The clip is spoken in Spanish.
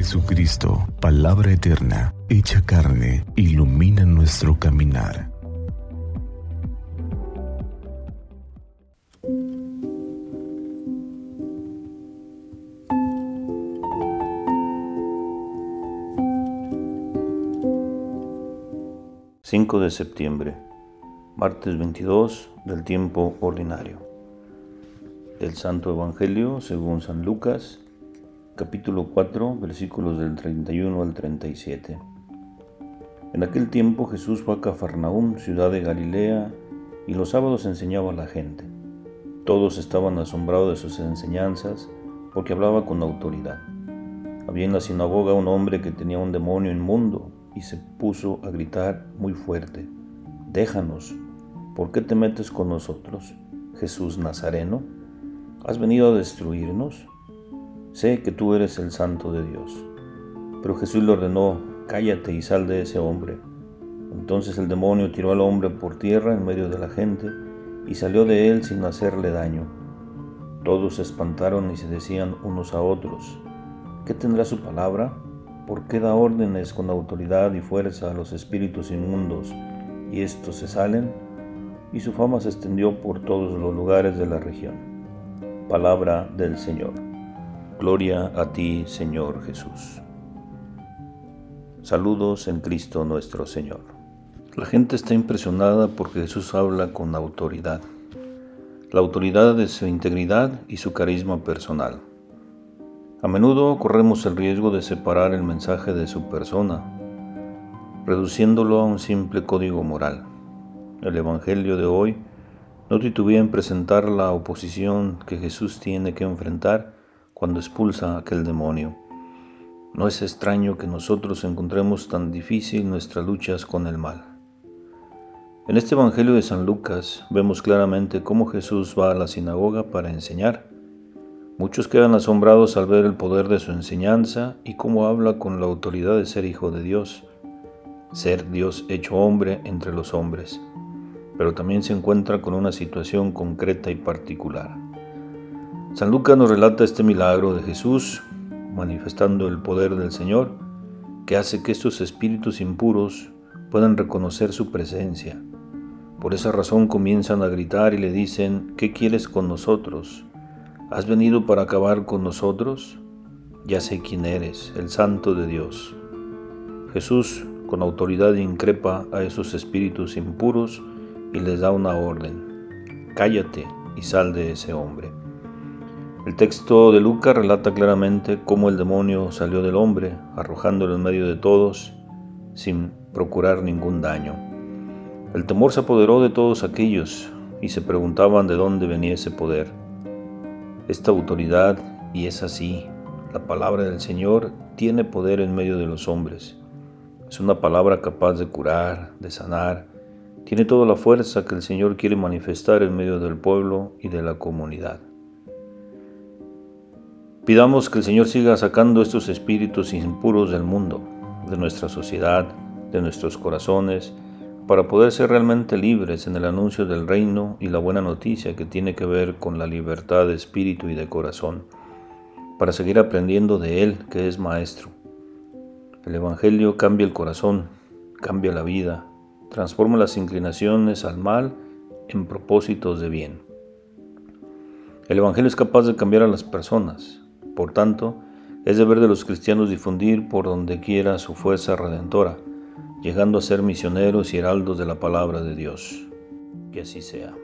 Jesucristo, palabra eterna, hecha carne, ilumina nuestro caminar. ...5 de septiembre... ...martes 22 del tiempo ordinario... ...del Santo Evangelio según San Lucas capítulo 4, versículos del 31 al 37. En aquel tiempo Jesús fue a Cafarnaúm, ciudad de Galilea, y los sábados enseñaba a la gente. Todos estaban asombrados de sus enseñanzas, porque hablaba con autoridad. Había en la sinagoga un hombre que tenía un demonio inmundo, y se puso a gritar muy fuerte, Déjanos, ¿por qué te metes con nosotros, Jesús Nazareno? ¿Has venido a destruirnos? Sé que tú eres el santo de Dios. Pero Jesús le ordenó, cállate y sal de ese hombre. Entonces el demonio tiró al hombre por tierra en medio de la gente y salió de él sin hacerle daño. Todos se espantaron y se decían unos a otros, ¿qué tendrá su palabra? ¿Por qué da órdenes con autoridad y fuerza a los espíritus inmundos y estos se salen? Y su fama se extendió por todos los lugares de la región. Palabra del Señor. Gloria a ti, Señor Jesús. Saludos en Cristo nuestro Señor. La gente está impresionada porque Jesús habla con autoridad. La autoridad de su integridad y su carisma personal. A menudo corremos el riesgo de separar el mensaje de su persona, reduciéndolo a un simple código moral. El Evangelio de hoy no titubea en presentar la oposición que Jesús tiene que enfrentar cuando expulsa a aquel demonio. No es extraño que nosotros encontremos tan difícil nuestras luchas con el mal. En este Evangelio de San Lucas vemos claramente cómo Jesús va a la sinagoga para enseñar. Muchos quedan asombrados al ver el poder de su enseñanza y cómo habla con la autoridad de ser hijo de Dios, ser Dios hecho hombre entre los hombres, pero también se encuentra con una situación concreta y particular. San Lucas nos relata este milagro de Jesús, manifestando el poder del Señor, que hace que estos espíritus impuros puedan reconocer su presencia. Por esa razón comienzan a gritar y le dicen, ¿qué quieres con nosotros? ¿Has venido para acabar con nosotros? Ya sé quién eres, el Santo de Dios. Jesús con autoridad increpa a esos espíritus impuros y les da una orden. Cállate y sal de ese hombre. El texto de Lucas relata claramente cómo el demonio salió del hombre, arrojándolo en medio de todos, sin procurar ningún daño. El temor se apoderó de todos aquellos y se preguntaban de dónde venía ese poder. Esta autoridad, y es así, la palabra del Señor tiene poder en medio de los hombres. Es una palabra capaz de curar, de sanar, tiene toda la fuerza que el Señor quiere manifestar en medio del pueblo y de la comunidad. Pidamos que el Señor siga sacando estos espíritus impuros del mundo, de nuestra sociedad, de nuestros corazones, para poder ser realmente libres en el anuncio del reino y la buena noticia que tiene que ver con la libertad de espíritu y de corazón, para seguir aprendiendo de Él, que es Maestro. El Evangelio cambia el corazón, cambia la vida, transforma las inclinaciones al mal en propósitos de bien. El Evangelio es capaz de cambiar a las personas, por tanto, es deber de los cristianos difundir por donde quiera su fuerza redentora, llegando a ser misioneros y heraldos de la palabra de Dios. Que así sea.